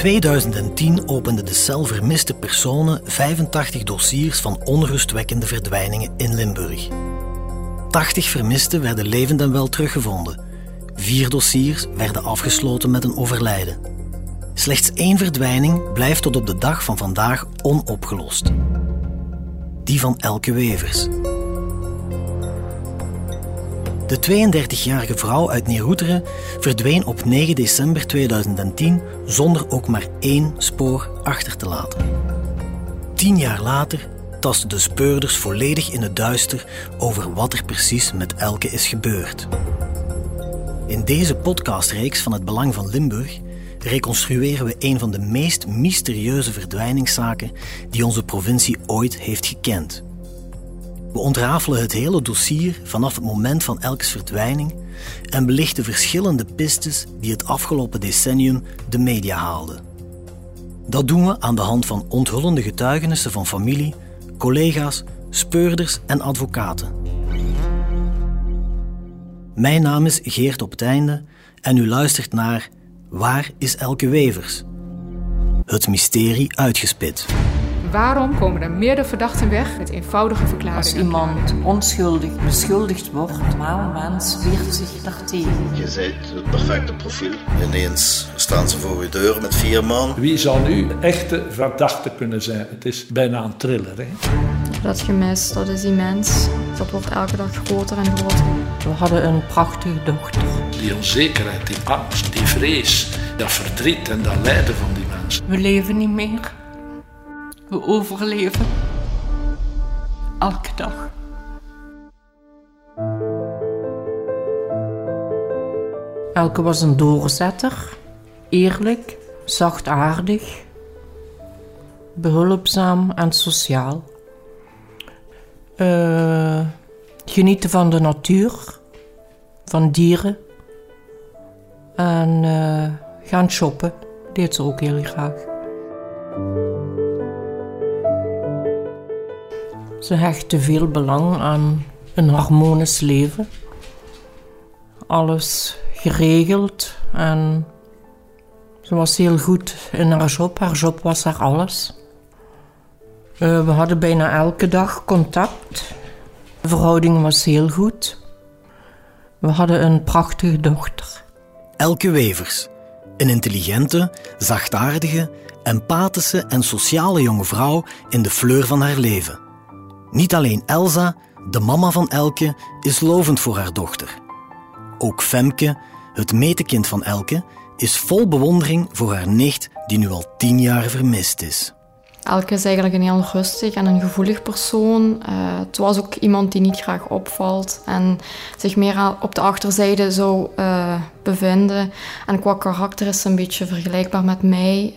2010 opende de cel vermiste personen 85 dossiers van onrustwekkende verdwijningen in Limburg. 80 vermisten werden levend en wel teruggevonden. Vier dossiers werden afgesloten met een overlijden. Slechts één verdwijning blijft tot op de dag van vandaag onopgelost. Die van Elke Wevers. De 32-jarige vrouw uit Neeroeteren verdween op 9 december 2010 zonder ook maar één spoor achter te laten. Tien jaar later tasten de speurders volledig in het duister over wat er precies met Elke is gebeurd. In deze podcastreeks van het Belang van Limburg reconstrueren we een van de meest mysterieuze verdwijningszaken die onze provincie ooit heeft gekend. We ontrafelen het hele dossier vanaf het moment van Elkes verdwijning en belichten verschillende pistes die het afgelopen decennium de media haalden. Dat doen we aan de hand van onthullende getuigenissen van familie, collega's, speurders en advocaten. Mijn naam is Geert op het einde en u luistert naar Waar is Elke Wevers? Het mysterie uitgespit. Waarom komen er meerdere verdachten weg met eenvoudige verklaringen? Als iemand onschuldig beschuldigd wordt, normaal mens weert zich daartegen. Je bent het perfecte profiel. Ineens staan ze voor je deur met vier man. Wie zal nu de echte verdachte kunnen zijn? Het is bijna een thriller. Hè? Dat gemis, dat is immens. Dat wordt elke dag groter en groter. We hadden een prachtige dochter. Die onzekerheid, die angst, die vrees, dat verdriet en dat lijden van die mensen. We leven niet meer. We overleven. Elke dag. Elke was een doorzetter. Eerlijk, zachtaardig, behulpzaam en sociaal. Eh, genieten van de natuur, van dieren. En eh, gaan shoppen, deed ze ook heel graag. Ze hechtte veel belang aan een harmonisch leven. Alles geregeld en ze was heel goed in haar job. Haar job was haar alles. Uh, we hadden bijna elke dag contact. De verhouding was heel goed. We hadden een prachtige dochter. Elke Wevers. Een intelligente, zachtaardige, empathische en sociale jonge vrouw in de fleur van haar leven. Niet alleen Elsa, de mama van Elke, is lovend voor haar dochter. Ook Femke, het metekind van Elke, is vol bewondering voor haar nicht die nu al tien jaar vermist is. Elke is eigenlijk een heel rustig en een gevoelig persoon. Uh, het was ook iemand die niet graag opvalt en zich meer op de achterzijde zou uh, bevinden. En qua karakter is ze een beetje vergelijkbaar met mij.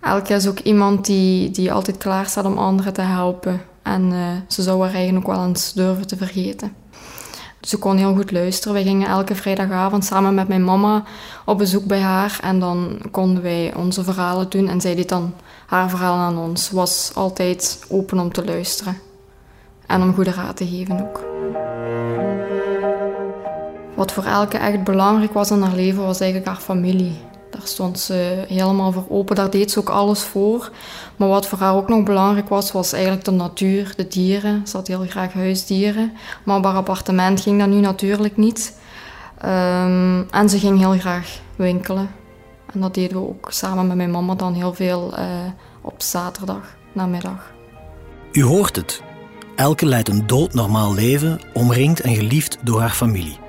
Elke is ook iemand die, die altijd klaar staat om anderen te helpen. En uh, ze zou haar eigen ook wel eens durven te vergeten. Ze kon heel goed luisteren. Wij gingen elke vrijdagavond samen met mijn mama op bezoek bij haar. En dan konden wij onze verhalen doen. En zij deed dan haar verhalen aan ons. Was altijd open om te luisteren. En om goede raad te geven ook. Wat voor Elke echt belangrijk was in haar leven, was eigenlijk haar familie. Daar stond ze helemaal voor open, daar deed ze ook alles voor. Maar wat voor haar ook nog belangrijk was, was eigenlijk de natuur, de dieren. Ze had heel graag huisdieren, maar op haar appartement ging dat nu natuurlijk niet. Um, en ze ging heel graag winkelen. En dat deden we ook samen met mijn mama dan heel veel uh, op zaterdag namiddag. U hoort het. Elke leidt een doodnormaal leven, omringd en geliefd door haar familie.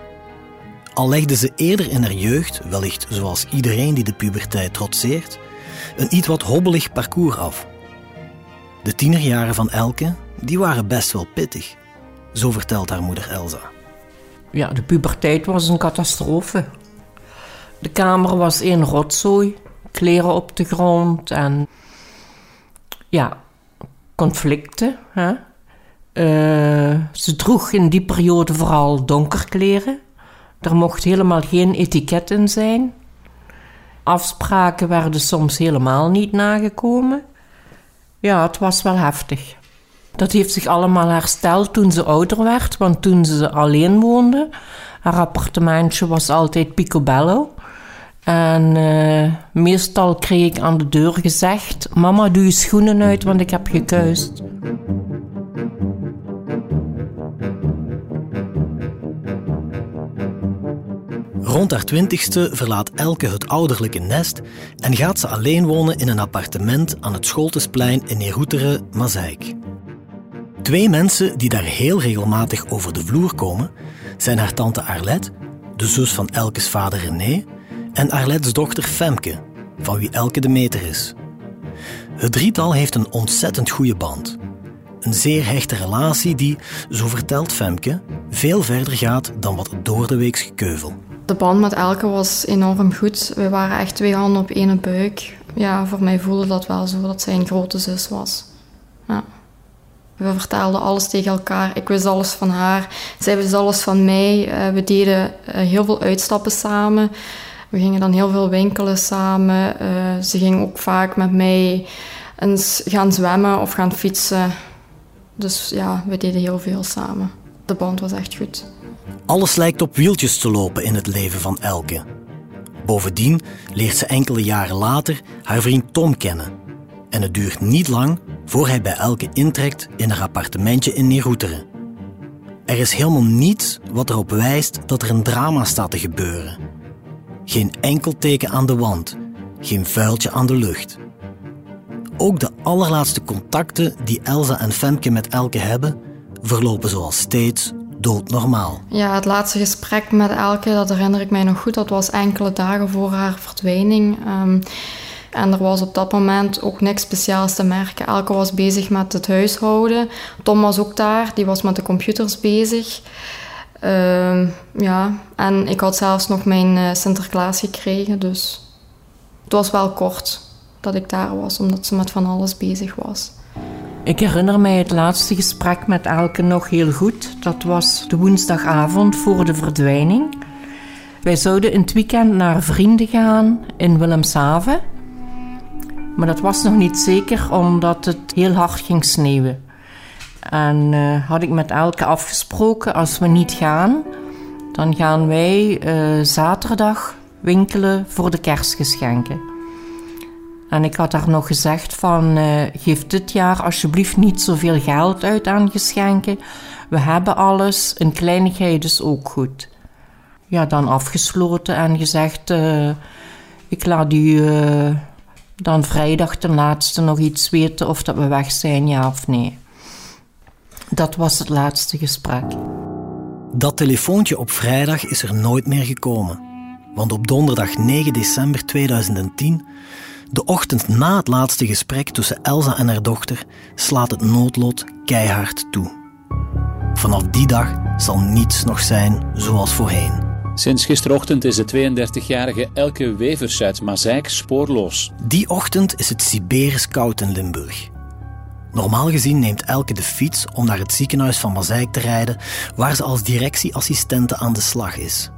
Al legde ze eerder in haar jeugd, wellicht zoals iedereen die de puberteit trotseert, een iets wat hobbelig parcours af. De tienerjaren van Elke, die waren best wel pittig. Zo vertelt haar moeder Elsa. Ja, de puberteit was een catastrofe. De kamer was één rotzooi, kleren op de grond en ja, conflicten. Hè? Uh, ze droeg in die periode vooral donkerkleren. Er mocht helemaal geen etiket in zijn. Afspraken werden soms helemaal niet nagekomen. Ja, het was wel heftig. Dat heeft zich allemaal hersteld toen ze ouder werd, want toen ze alleen woonde, haar appartementje was altijd picobello. En eh, meestal kreeg ik aan de deur gezegd: Mama, doe je schoenen uit, want ik heb gekuist. Rond haar twintigste verlaat Elke het ouderlijke nest en gaat ze alleen wonen in een appartement aan het Scholtesplein in Neerhoeteren, Mazeik. Twee mensen die daar heel regelmatig over de vloer komen zijn haar tante Arlette, de zus van Elkes vader René, en Arlettes dochter Femke, van wie Elke de meter is. Het drietal heeft een ontzettend goede band. Een zeer hechte relatie die, zo vertelt Femke, veel verder gaat dan wat door de weeks gekeuvel. De band met Elke was enorm goed. We waren echt twee handen op één buik. Ja, voor mij voelde dat wel zo dat zij een grote zus was. Ja. We vertelden alles tegen elkaar. Ik wist alles van haar. Zij wist alles van mij. Eh, we deden eh, heel veel uitstappen samen. We gingen dan heel veel winkelen samen. Eh, ze ging ook vaak met mij eens gaan zwemmen of gaan fietsen. Dus ja, we deden heel veel samen. De band was echt goed. Alles lijkt op wieltjes te lopen in het leven van Elke. Bovendien leert ze enkele jaren later haar vriend Tom kennen. En het duurt niet lang voor hij bij Elke intrekt in haar appartementje in Neerhoeteren. Er is helemaal niets wat erop wijst dat er een drama staat te gebeuren. Geen enkel teken aan de wand, geen vuiltje aan de lucht. Ook de allerlaatste contacten die Elsa en Femke met Elke hebben, verlopen zoals steeds Ja, het laatste gesprek met Elke, dat herinner ik mij nog goed. Dat was enkele dagen voor haar verdwijning. Um, en er was op dat moment ook niks speciaals te merken. Elke was bezig met het huishouden. Tom was ook daar, die was met de computers bezig. Uh, ja, en ik had zelfs nog mijn uh, Sinterklaas gekregen, dus het was wel kort dat ik daar was, omdat ze met van alles bezig was. Ik herinner mij het laatste gesprek met Elke nog heel goed. Dat was de woensdagavond voor de verdwijning. Wij zouden in het weekend naar vrienden gaan in Willemshaven. Maar dat was nog niet zeker omdat het heel hard ging sneeuwen. En uh, had ik met Elke afgesproken, als we niet gaan, dan gaan wij uh, zaterdag winkelen voor de kerstgeschenken. En ik had haar nog gezegd van, uh, geef dit jaar alsjeblieft niet zoveel geld uit aan geschenken. We hebben alles, een kleinigheid is ook goed. Ja, dan afgesloten en gezegd, ik laat u dan vrijdag ten laatste nog iets weten of dat we weg zijn, ja of nee. Dat was het laatste gesprek. Dat telefoontje op vrijdag is er nooit meer gekomen. Want op donderdag 9 december 2010, de ochtend na het laatste gesprek tussen Elsa en haar dochter, slaat het noodlot keihard toe. Vanaf die dag zal niets nog zijn zoals voorheen. Sinds gisterochtend is de 32-jarige Elke Wevers uit Mazeik spoorloos. Die ochtend is het Siberisch koud in Limburg. Normaal gezien neemt Elke de fiets om naar het ziekenhuis van Mazeik te rijden, waar ze als directieassistente aan de slag is.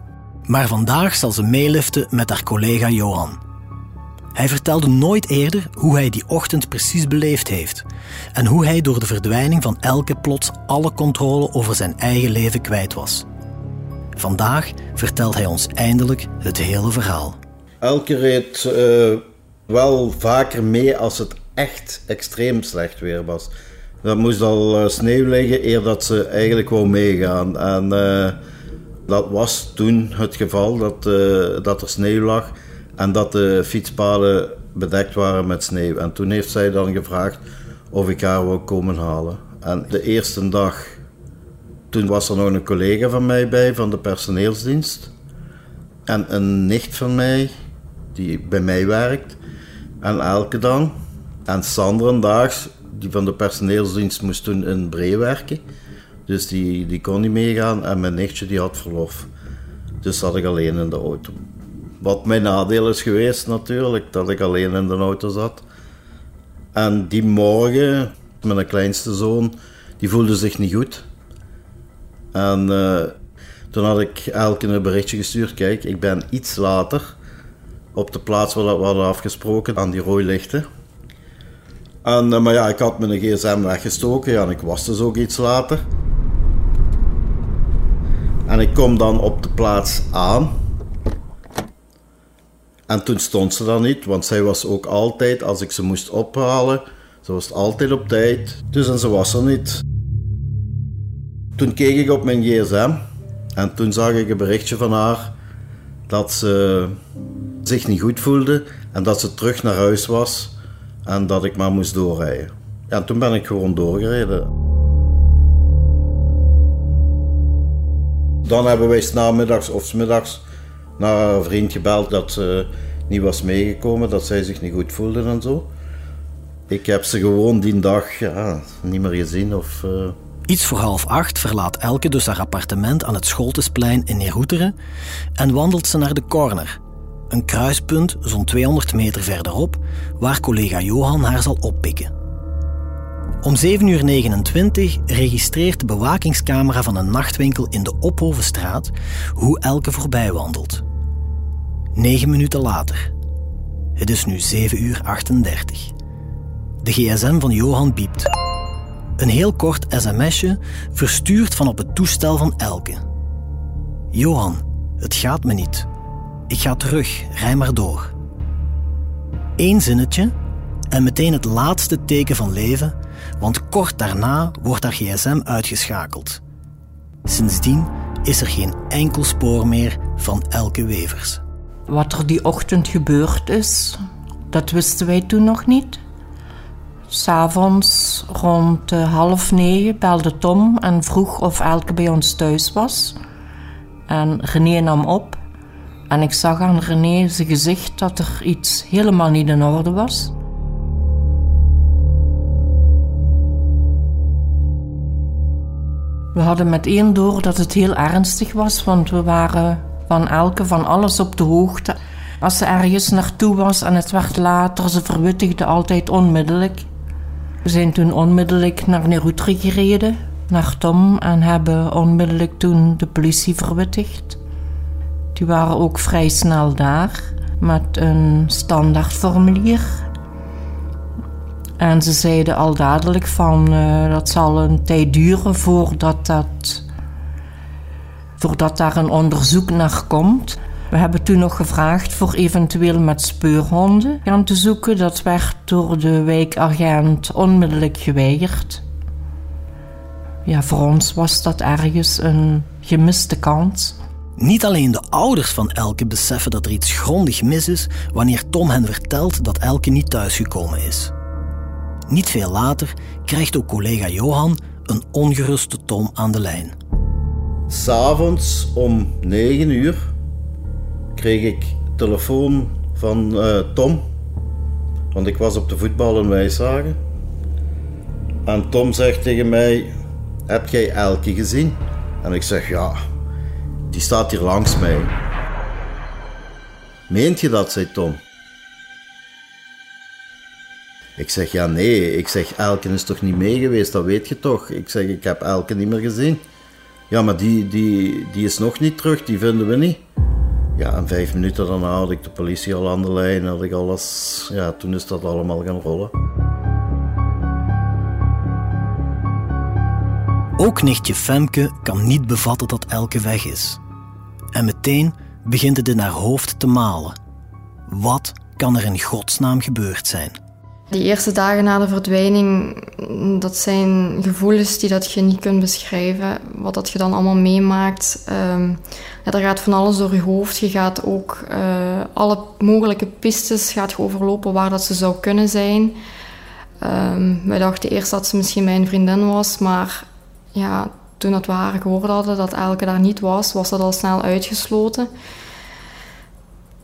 Maar vandaag zal ze meeliften met haar collega Johan. Hij vertelde nooit eerder hoe hij die ochtend precies beleefd heeft en hoe hij door de verdwijning van Elke plots alle controle over zijn eigen leven kwijt was. Vandaag vertelt hij ons eindelijk het hele verhaal. Elke reed uh, wel vaker mee als het echt extreem slecht weer was. Dat moest al uh, sneeuw liggen eer dat ze eigenlijk wou meegaan. En uh, dat was toen het geval dat, dat er sneeuw lag en dat de fietspaden bedekt waren met sneeuw. En toen heeft zij dan gevraagd of ik haar wou komen halen. En de eerste dag toen was er nog een collega van mij bij van de personeelsdienst. En een nicht van mij, die bij mij werkt. En elke dan. En Sandra daags, die van de personeelsdienst moest toen in Bree werken. Dus die, die kon niet meegaan. En mijn nichtje die had verlof. Dus zat ik alleen in de auto. Wat mijn nadeel is geweest natuurlijk, dat ik alleen in de auto zat. En die morgen, mijn kleinste zoon, die voelde zich niet goed. En uh, toen had ik elke een berichtje gestuurd. Kijk, ik ben iets later op de plaats waar we hadden afgesproken, aan die rode lichten. En, uh, maar ja, ik had mijn gsm weggestoken ja, en ik was dus ook iets later. En ik kom dan op de plaats aan. En toen stond ze dan niet, want zij was ook altijd, als ik ze moest ophalen, ze was altijd op tijd. Dus en ze was er niet. Toen keek ik op mijn gsm en toen zag ik een berichtje van haar dat ze zich niet goed voelde en dat ze terug naar huis was en dat ik maar moest doorrijden. Ja, toen ben ik gewoon doorgereden. Dan hebben wij s'namiddags of smiddags naar een vriend gebeld dat ze niet was meegekomen, dat zij zich niet goed voelde en zo. Ik heb ze gewoon die dag ja, niet meer gezien. Of, uh... Iets voor half acht verlaat Elke dus haar appartement aan het Scholtesplein in Neerhoeteren en wandelt ze naar de corner. Een kruispunt zo'n 200 meter verderop, waar collega Johan haar zal oppikken. Om 7.29 uur registreert de bewakingscamera van een nachtwinkel in de Ophovenstraat hoe Elke voorbij wandelt. Negen minuten later. Het is nu 7 uur 38. De gsm van Johan biept. Een heel kort sms'je verstuurd van op het toestel van Elke. Johan, het gaat me niet. Ik ga terug, rij maar door. Eén zinnetje en meteen het laatste teken van leven, want kort daarna wordt haar gsm uitgeschakeld. Sindsdien is er geen enkel spoor meer van Elke Wevers. Wat er die ochtend gebeurd is, dat wisten wij toen nog niet. S'avonds rond uh, half negen belde Tom en vroeg of Elke bij ons thuis was. En René nam op. En ik zag aan René zijn gezicht dat er iets helemaal niet in orde was. We hadden meteen door dat het heel ernstig was, want we waren van elke, van alles op de hoogte. Als ze ergens naartoe was en het werd later, ze verwittigde altijd onmiddellijk. We zijn toen onmiddellijk naar Nerutre gereden, naar Tom, en hebben onmiddellijk toen de politie verwittigd. Die waren ook vrij snel daar met een standaardformulier. En ze zeiden al dadelijk van uh, dat zal een tijd duren voordat dat voordat daar een onderzoek naar komt. We hebben toen nog gevraagd voor eventueel met speurhonden gaan te zoeken. Dat werd door de wijkagent onmiddellijk geweigerd. Ja, voor ons was dat ergens een gemiste kans. Niet alleen de ouders van Elke beseffen dat er iets grondig mis is wanneer Tom hen vertelt dat Elke niet thuisgekomen is. Niet veel later krijgt ook collega Johan een ongeruste Tom aan de lijn. S'avonds om 9 uur kreeg ik telefoon van uh, Tom. Want ik was op de voetbal in Wijshagen. En Tom zegt tegen mij: Heb jij Elke gezien? En ik zeg: Ja, die staat hier langs mij. Meent je dat? zei Tom. Ik zeg: Ja, nee. Ik zeg: Elke is toch niet mee geweest, dat weet je toch? Ik zeg: Ik heb Elke niet meer gezien. Ja, maar die, die, die is nog niet terug, die vinden we niet. Ja, en vijf minuten daarna had ik de politie al aan de lijn, had ik alles... Ja, toen is dat allemaal gaan rollen. Ook nichtje Femke kan niet bevatten dat Elke weg is. En meteen begint het in haar hoofd te malen. Wat kan er in godsnaam gebeurd zijn? Die eerste dagen na de verdwijning, dat zijn gevoelens die dat je niet kunt beschrijven. Wat dat je dan allemaal meemaakt. Um, er gaat van alles door je hoofd. Je gaat ook uh, alle mogelijke pistes gaat overlopen waar dat ze zou kunnen zijn. Um, wij dachten eerst dat ze misschien mijn vriendin was, maar ja, toen dat we haar gehoord hadden dat Elke daar niet was, was dat al snel uitgesloten.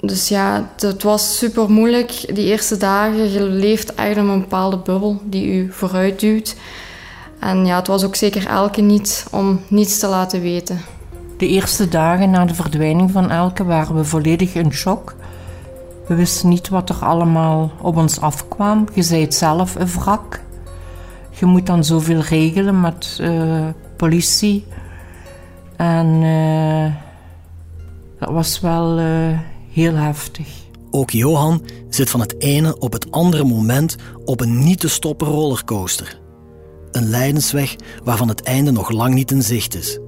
Dus ja, het was super moeilijk. Die eerste dagen, je leeft eigenlijk een bepaalde bubbel die u vooruit duwt. En ja, het was ook zeker Elke niet om niets te laten weten. De eerste dagen na de verdwijning van Elke waren we volledig in shock. We wisten niet wat er allemaal op ons afkwam. Je zei het zelf, een wrak. Je moet dan zoveel regelen met uh, politie. En uh, dat was wel... Uh, heel heftig. Ook Johan zit van het ene op het andere moment op een niet te stoppen rollercoaster. Een lijdensweg waarvan het einde nog lang niet in zicht is.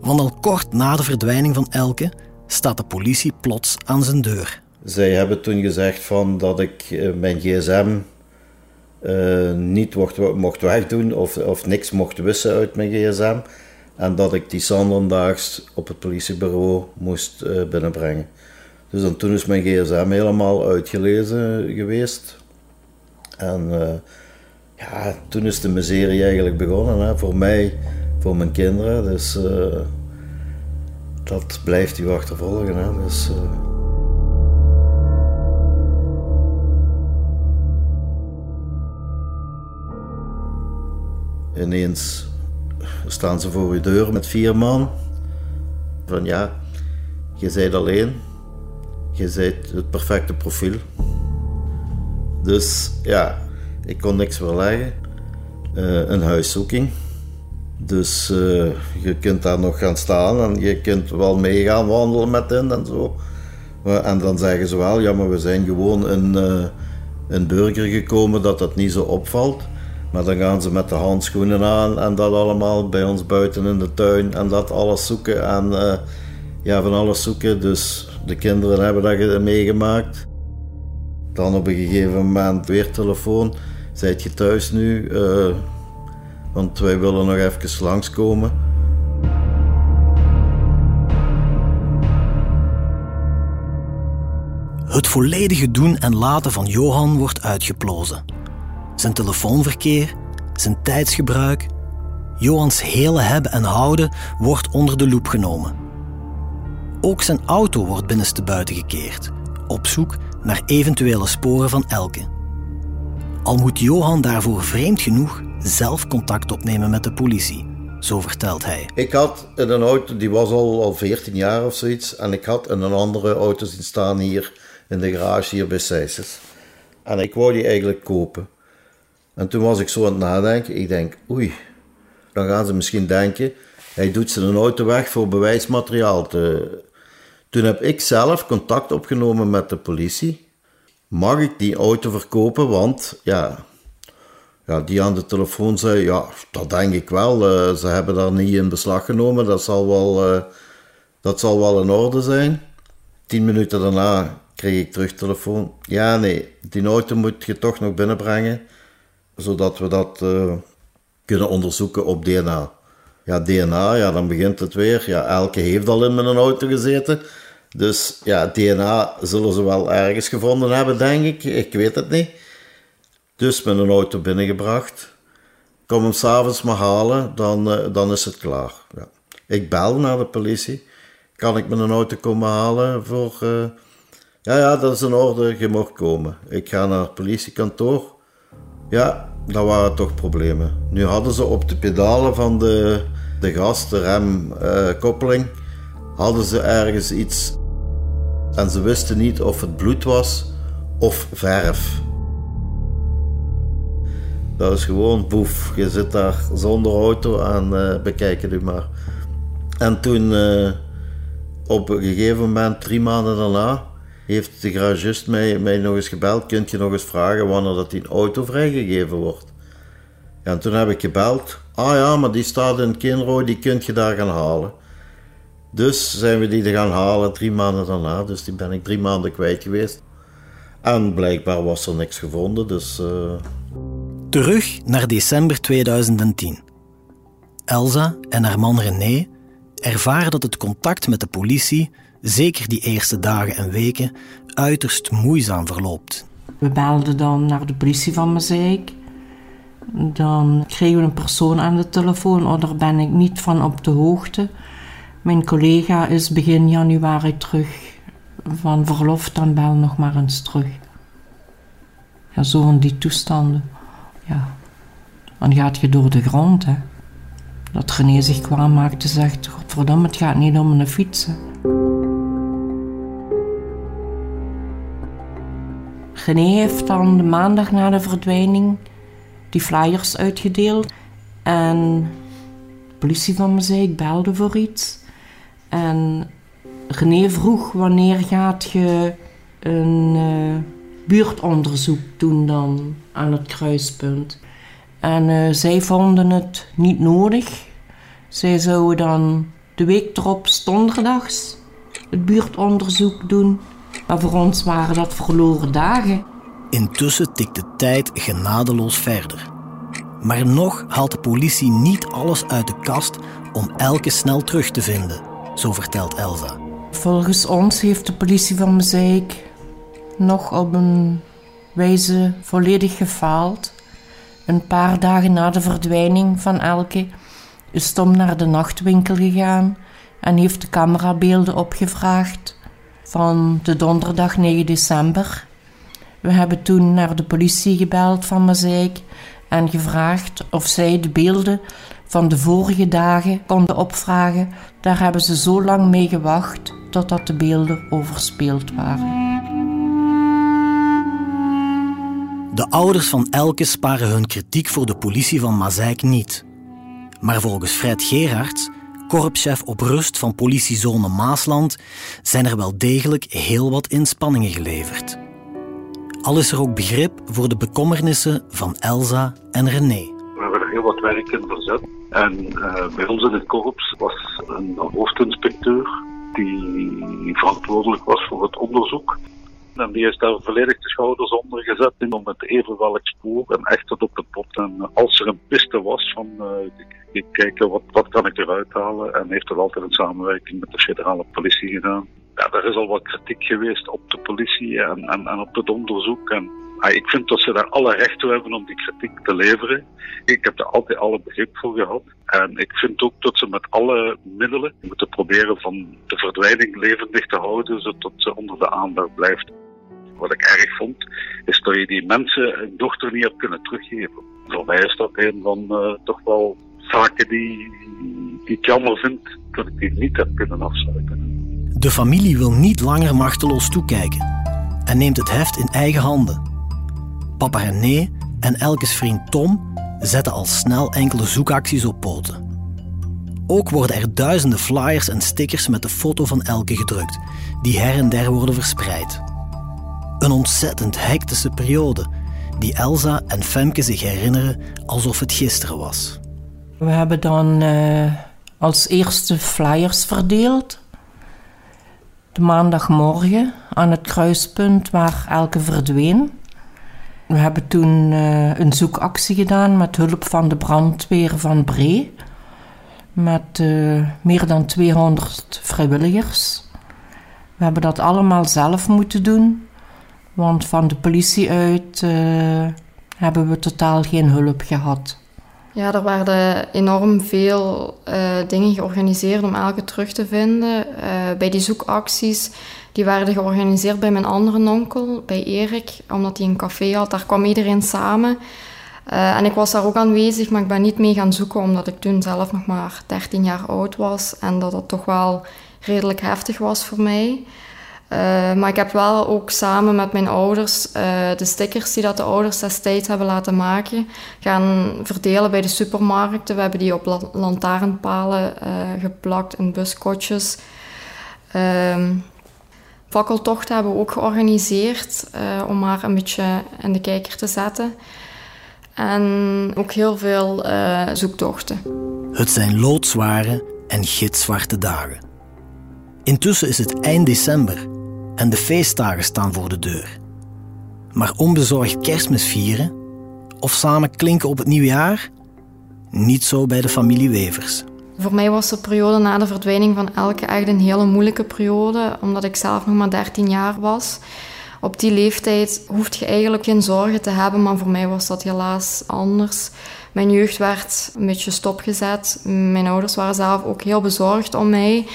Want al kort na de verdwijning van Elke staat de politie plots aan zijn deur. Zij hebben toen gezegd van dat ik eh, mijn gsm eh, niet mocht, mocht wegdoen of, of niks mocht wissen uit mijn gsm. En dat ik die zanderdaags op het politiebureau moest eh, binnenbrengen. Dus toen is mijn gsm helemaal uitgelezen geweest. En ja, toen is de miserie eigenlijk begonnen. Hè, voor mij, voor mijn kinderen. Dus dat blijft u achtervolgen. Hè. Dus, Ineens staan ze voor je deur met vier man. Van ja, je zijt alleen. Je zijt het perfecte profiel. Dus ja, ik kon niks verleggen. Uh, een huiszoeking. Dus uh, je kunt daar nog gaan staan en je kunt wel mee gaan wandelen met hen en zo. en dan zeggen ze wel, ja maar we zijn gewoon een, uh, een burger gekomen dat dat niet zo opvalt. Maar dan gaan ze met de handschoenen aan en dat allemaal bij ons buiten in de tuin en dat alles zoeken en ja, van alles zoeken. Dus de kinderen hebben dat meegemaakt. Dan op een gegeven moment weer telefoon. Zijt je thuis nu? Uh, want wij willen nog even langskomen. Het volledige doen en laten van Johan wordt uitgeplozen zijn telefoonverkeer, zijn tijdsgebruik. Johans hele hebben en houden wordt onder de loep genomen. Ook zijn auto wordt binnenstebuiten gekeerd, op zoek naar eventuele sporen van Elke. Al moet Johan daarvoor vreemd genoeg zelf contact opnemen met de politie, zo vertelt hij. Ik had een auto, die was al, al 14 jaar of zoiets, en ik had een andere auto zien staan hier in de garage hier bij Seises. En ik wou die eigenlijk kopen. En toen was ik zo aan het nadenken. Ik denk, oei, dan gaan ze misschien denken, hij doet zijn auto weg voor bewijsmateriaal. Te... Toen heb ik zelf contact opgenomen met de politie. Mag ik die auto verkopen? Want ja, ja die aan de telefoon zei, ja, dat denk ik wel. Uh, ze hebben daar niet in beslag genomen. Dat zal wel, uh, dat zal wel in orde zijn. Tien minuten daarna kreeg ik terug telefoon. Ja, nee, die auto moet je toch nog binnenbrengen zodat we dat uh, kunnen onderzoeken op DNA. Ja, DNA, ja, dan begint het weer. Ja, elke heeft al in een auto gezeten. Dus ja, DNA zullen ze wel ergens gevonden hebben, denk ik. Ik weet het niet. Dus met een auto binnengebracht. Kom hem s'avonds maar halen, dan, uh, dan is het klaar. Ja. Ik bel naar de politie. Kan ik met een auto komen halen voor... Uh... ja, ja, dat is in orde, je mag komen. Ik ga naar het politiekantoor. Ja, dat waren toch problemen. Nu hadden ze op de pedalen van de, de gas, de remkoppeling, uh, hadden ze ergens iets. En ze wisten niet of het bloed was of verf. Dat is gewoon boef. Je zit daar zonder auto en uh, bekijk het u maar. En toen, uh, op een gegeven moment, drie maanden daarna, heeft de garagist mij, mij nog eens gebeld. Kunt je nog eens vragen wanneer dat die auto vrijgegeven wordt? En toen heb ik gebeld. Ah ja, maar die staat in Kinro, die kunt je daar gaan halen. Dus zijn we die er gaan halen drie maanden daarna. Dus die ben ik drie maanden kwijt geweest. En blijkbaar was er niks gevonden, dus... Uh... Terug naar december 2010. Elsa en haar man René ervaren dat het contact met de politie zeker die eerste dagen en weken, uiterst moeizaam verloopt. We belden dan naar de politie van Mazeik. Dan kregen we een persoon aan de telefoon, oh, daar ben ik niet van op de hoogte. Mijn collega is begin januari terug van verlof, dan bel nog maar eens terug. Ja, zo in die toestanden. Ja, dan gaat je door de grond, hè. Dat René zich kwaad maakte, zegt, godverdomme, het gaat niet om een fietsen. René heeft dan de maandag na de verdwijning die flyers uitgedeeld. En de politie van me zei, ik belde voor iets. En René vroeg, wanneer gaat je een uh, buurtonderzoek doen dan aan het kruispunt? En uh, zij vonden het niet nodig. Zij zouden dan de week erop donderdags het buurtonderzoek doen. Maar voor ons waren dat verloren dagen. Intussen tikt de tijd genadeloos verder. Maar nog haalt de politie niet alles uit de kast om Elke snel terug te vinden, zo vertelt Elsa. Volgens ons heeft de politie van Mozaïek nog op een wijze volledig gefaald. Een paar dagen na de verdwijning van Elke is Tom naar de nachtwinkel gegaan en heeft de camerabeelden opgevraagd van de donderdag 9 december. We hebben toen naar de politie gebeld van Mozaïek en gevraagd of zij de beelden van de vorige dagen konden opvragen. Daar hebben ze zo lang mee gewacht totdat de beelden overspeeld waren. De ouders van Elke sparen hun kritiek voor de politie van Mazeik niet. Maar volgens Fred Gerards, korpschef op rust van politiezone Maasland, zijn er wel degelijk heel wat inspanningen geleverd. Al is er ook begrip voor de bekommernissen van Elsa en René. Wat werk in verzet. En uh, bij ons in het korps was een hoofdinspecteur die verantwoordelijk was voor het onderzoek. En die is daar volledig de schouders onder gezet om met even welk spoor en echt tot op de pot. En als er een piste was van uh, kijken wat, wat kan ik eruit halen en heeft dat altijd in samenwerking met de federale politie gedaan. Ja, er is al wat kritiek geweest op de politie en, en, en op het onderzoek. En Ik vind dat ze daar alle recht toe hebben om die kritiek te leveren. Ik heb er altijd alle begrip voor gehad. En ik vind ook dat ze met alle middelen moeten proberen van de verdwijning levendig te houden, zodat ze onder de aandacht blijft. Wat ik erg vond, is dat je die mensen een dochter niet hebt kunnen teruggeven. Voor mij is dat een van uh, toch wel zaken die, die ik jammer vind dat ik die niet heb kunnen afsluiten. De familie wil niet langer machteloos toekijken en neemt het heft in eigen handen. Papa René en Elkes vriend Tom zetten al snel enkele zoekacties op poten. Ook worden er duizenden flyers en stickers met de foto van Elke gedrukt, die her en der worden verspreid. Een ontzettend hectische periode, die Elsa en Femke zich herinneren alsof het gisteren was. We hebben dan uh, als eerste flyers verdeeld. De maandagmorgen aan het kruispunt waar Elke verdween. We hebben toen uh, een zoekactie gedaan met hulp van de brandweer van Bree. Met uh, meer dan 200 vrijwilligers. We hebben dat allemaal zelf moeten doen. Want van de politie uit uh, hebben we totaal geen hulp gehad. Ja, er werden enorm veel dingen georganiseerd om elke terug te vinden. bij die zoekacties die werden georganiseerd bij mijn andere onkel, bij Erik, omdat hij een café had. Daar kwam iedereen samen. Uh, en ik was daar ook aanwezig, maar ik ben niet mee gaan zoeken, omdat ik toen zelf nog maar 13 jaar oud was en dat het toch wel redelijk heftig was voor mij. Uh, maar ik heb wel ook samen met mijn ouders uh, de stickers die dat de ouders destijds hebben laten maken, gaan verdelen bij de supermarkten. We hebben die op lantaarnpalen geplakt in buskotjes. Ehm, fakkeltocht hebben we ook georganiseerd uh, om maar een beetje in de kijker te zetten. En ook heel veel uh, zoektochten. Het zijn loodzware en gitzwarte dagen. Intussen is het eind december en de feestdagen staan voor de deur. Maar onbezorgd kerstmis vieren of samen klinken op het nieuwe jaar? Niet zo bij de familie Wevers. Voor mij was de periode na de verdwijning van Elke echt een hele moeilijke periode, omdat ik zelf nog maar 13 jaar was. Op die leeftijd hoefde je eigenlijk geen zorgen te hebben, maar voor mij was dat helaas anders. Mijn jeugd werd een beetje stopgezet. Mijn ouders waren zelf ook heel bezorgd om mij.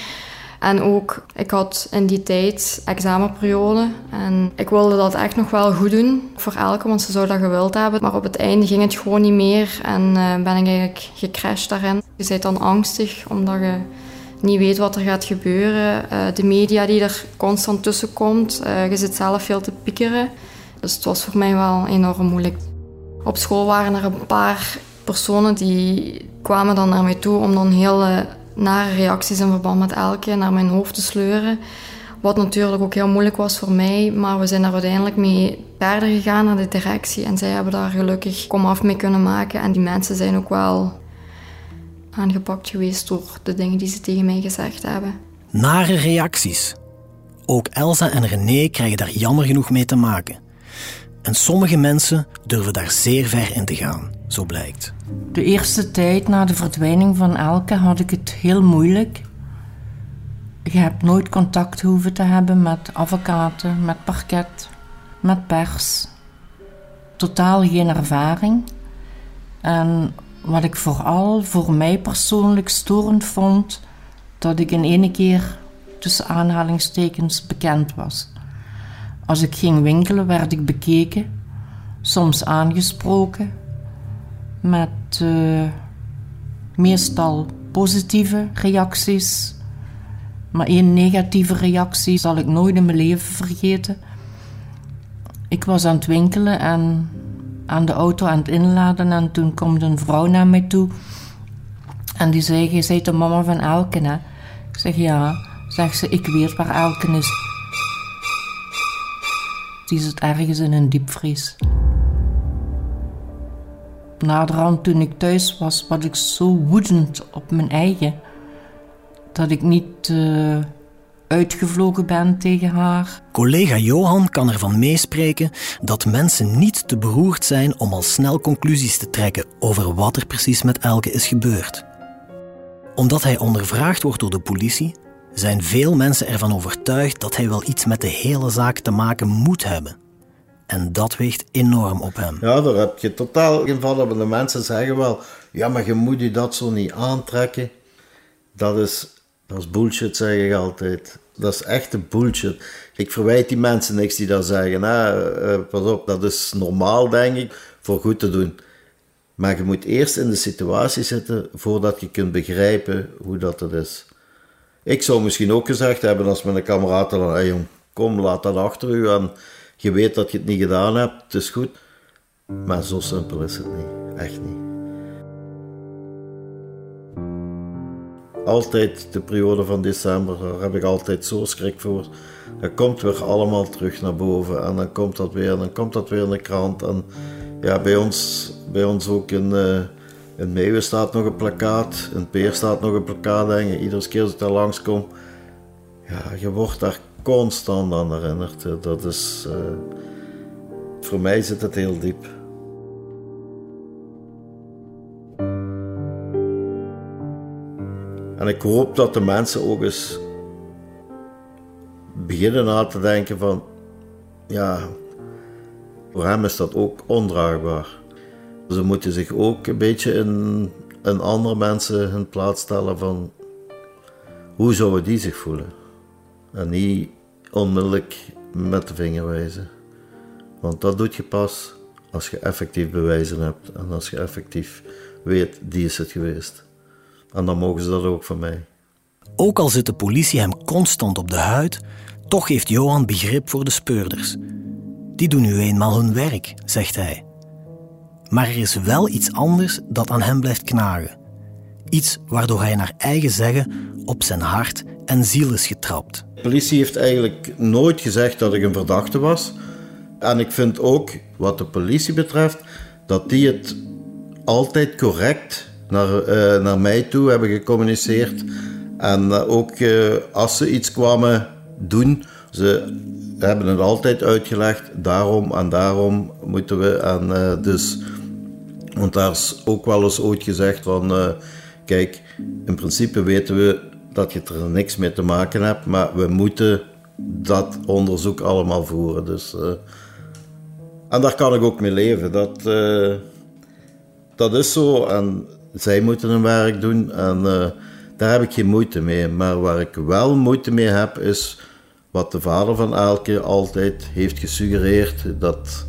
En ook, ik had in die tijd examenperiode. En ik wilde dat echt nog wel goed doen voor elke, want ze zou dat gewild hebben. Maar op het einde ging het gewoon niet meer en uh, ben ik eigenlijk gecrashed daarin. Je bent dan angstig, omdat je niet weet wat er gaat gebeuren. Uh, de media die er constant tussen komt. Uh, je zit zelf veel te piekeren. Dus het was voor mij wel enorm moeilijk. Op school waren er een paar personen die kwamen dan naar mij toe om dan heel nare reacties in verband met Elke naar mijn hoofd te sleuren. Wat natuurlijk ook heel moeilijk was voor mij, maar we zijn daar uiteindelijk mee verder gegaan naar de directie en zij hebben daar gelukkig komaf mee kunnen maken. En die mensen zijn ook wel aangepakt geweest door de dingen die ze tegen mij gezegd hebben. Nare reacties. Ook Elsa en René krijgen daar jammer genoeg mee te maken. En sommige mensen durven daar zeer ver in te gaan, zo blijkt. De eerste tijd na de verdwijning van Elke had ik het heel moeilijk. Je hebt nooit contact hoeven te hebben met advocaten, met parket, met pers. Totaal geen ervaring. En wat ik vooral voor mij persoonlijk storend vond, dat ik in ene keer tussen aanhalingstekens bekend was. Als ik ging winkelen werd ik bekeken, soms aangesproken, met uh, meestal positieve reacties. Maar één negatieve reactie zal ik nooit in mijn leven vergeten. Ik was aan het winkelen en aan de auto aan het inladen en toen komt een vrouw naar mij toe en die zei, je zei de mama van Elken hè? Ik zeg ja, zegt ze, ik weet waar Elken is. Die zit ergens in een diepvries. Naderhand toen ik thuis was, was ik zo woedend op mijn eigen dat ik niet uh, uitgevlogen ben tegen haar. Collega Johan kan ervan meespreken dat mensen niet te beroerd zijn om al snel conclusies te trekken over wat er precies met Elke is gebeurd. Omdat hij ondervraagd wordt door de politie, zijn veel mensen ervan overtuigd dat hij wel iets met de hele zaak te maken moet hebben. En dat weegt enorm op hem. Ja, daar heb je totaal geen van. De mensen zeggen wel, ja, maar je moet je dat zo niet aantrekken. Dat is, dat is bullshit, zeg ik altijd. Dat is echte bullshit. Ik verwijt die mensen niks die dat zeggen. Hè. Uh, pas op, dat is normaal, denk ik, voor goed te doen. Maar je moet eerst in de situatie zitten voordat je kunt begrijpen hoe dat het is. Ik zou misschien ook gezegd hebben als mijn kameraad dan, hey jong, kom, laat dat achter u en je weet dat je het niet gedaan hebt, het is goed. Maar zo simpel is het niet, echt niet. Altijd de periode van december, daar heb ik altijd zo schrik voor. Dat komt weer allemaal terug naar boven en dan komt dat weer, dan komt dat weer in de krant. En ja, bij ons, bij ons ook in, uh, in Meeuwen staat nog een plakkaat, in Peer staat nog een plakkaat, je. Iedere keer als ik daar langskomt, ja, je wordt daar constant aan herinnerd. Dat is, uh, voor mij zit het heel diep. En ik hoop dat de mensen ook eens beginnen na te denken van, ja, voor hem is dat ook ondraagbaar. Ze moeten zich ook een beetje in, andere mensen hun plaats stellen van, hoe zouden die zich voelen? En niet onmiddellijk met de vinger wijzen. Want dat doet je pas als je effectief bewijzen hebt en als je effectief weet, die is het geweest. En dan mogen ze dat ook van mij. Ook al zit de politie hem constant op de huid, toch heeft Johan begrip voor de speurders. Die doen nu eenmaal hun werk, zegt hij. Maar er is wel iets anders dat aan hem blijft knagen. Iets waardoor hij naar eigen zeggen op zijn hart en ziel is getrapt. De politie heeft eigenlijk nooit gezegd dat ik een verdachte was. En ik vind ook, wat de politie betreft, dat die het altijd correct naar, uh, naar mij toe hebben gecommuniceerd. En uh, ook uh, als ze iets kwamen doen, ze hebben het altijd uitgelegd. Daarom en daarom moeten we. En dus, want daar is ook wel eens ooit gezegd van, kijk, in principe weten we dat je er niks mee te maken hebt, maar we moeten dat onderzoek allemaal voeren. Dus, en daar kan ik ook mee leven. Dat, dat is zo. En zij moeten hun werk doen en daar heb ik geen moeite mee. Maar waar ik wel moeite mee heb, is wat de vader van Elke altijd heeft gesuggereerd: dat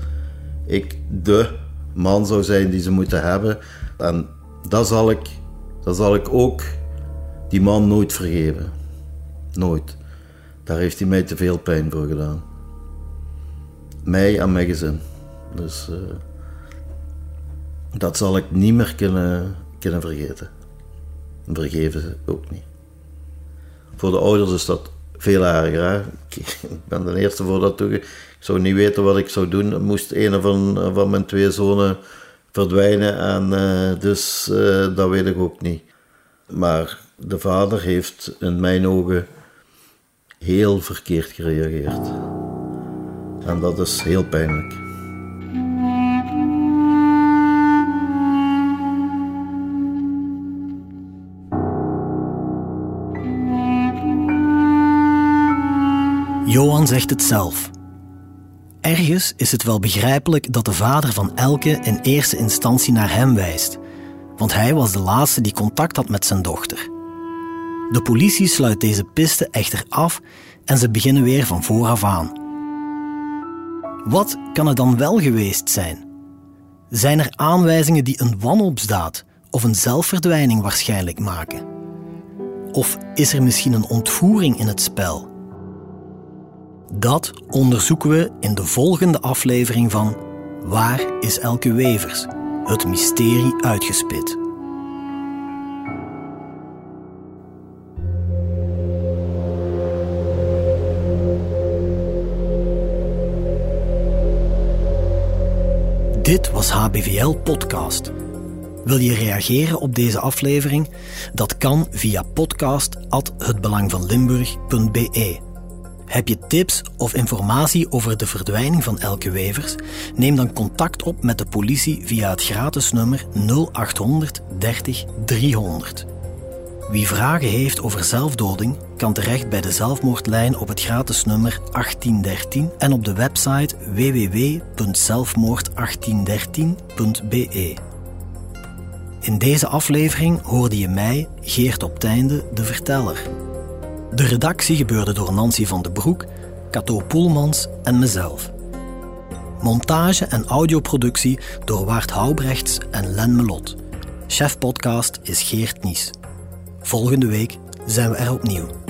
ik de man zou zijn die ze moeten hebben. En dat zal ik, dat zal ik ook die man nooit vergeven. Nooit. Daar heeft hij mij te veel pijn voor gedaan. Mij en mijn gezin. Dus uh, dat zal ik niet meer kunnen kunnen vergeten. vergeven ze ook niet. Voor de ouders is dat veel erger. Ik ben de eerste voor dat toe. Zou niet weten wat ik zou doen. Moest een van, van mijn twee zonen verdwijnen. En uh, dus uh, dat weet ik ook niet. Maar de vader heeft in mijn ogen heel verkeerd gereageerd. En dat is heel pijnlijk. Johan zegt het zelf. Ergens is het wel begrijpelijk dat de vader van Elke in eerste instantie naar hem wijst, want hij was de laatste die contact had met zijn dochter. De politie sluit deze piste echter af en ze beginnen weer van vooraf aan. Wat kan er dan wel geweest zijn? Zijn er aanwijzingen die een wanhoopsdaad of een zelfverdwijning waarschijnlijk maken? Of is er misschien een ontvoering in het spel? Dat onderzoeken we in de volgende aflevering van Waar is Elke Wevers? Het mysterie uitgespit. Dit was HBVL Podcast. Wil je reageren op deze aflevering? Dat kan via podcast@hetbelangvanlimburg.be. Heb je tips of informatie over de verdwijning van Elke Wevers? Neem dan contact op met de politie via het gratis nummer 0800 30 300. Wie vragen heeft over zelfdoding, kan terecht bij de zelfmoordlijn op het gratis nummer 1813 en op de website www.zelfmoord1813.be. In deze aflevering hoorde je mij, Geert op Teinde, de verteller. De redactie gebeurde door Nancy van de Broek, Cato Poelmans en mezelf. Montage en audioproductie door Waard Houbrechts en Len Melot. Chef podcast is Geert Nies. Volgende week zijn we er opnieuw.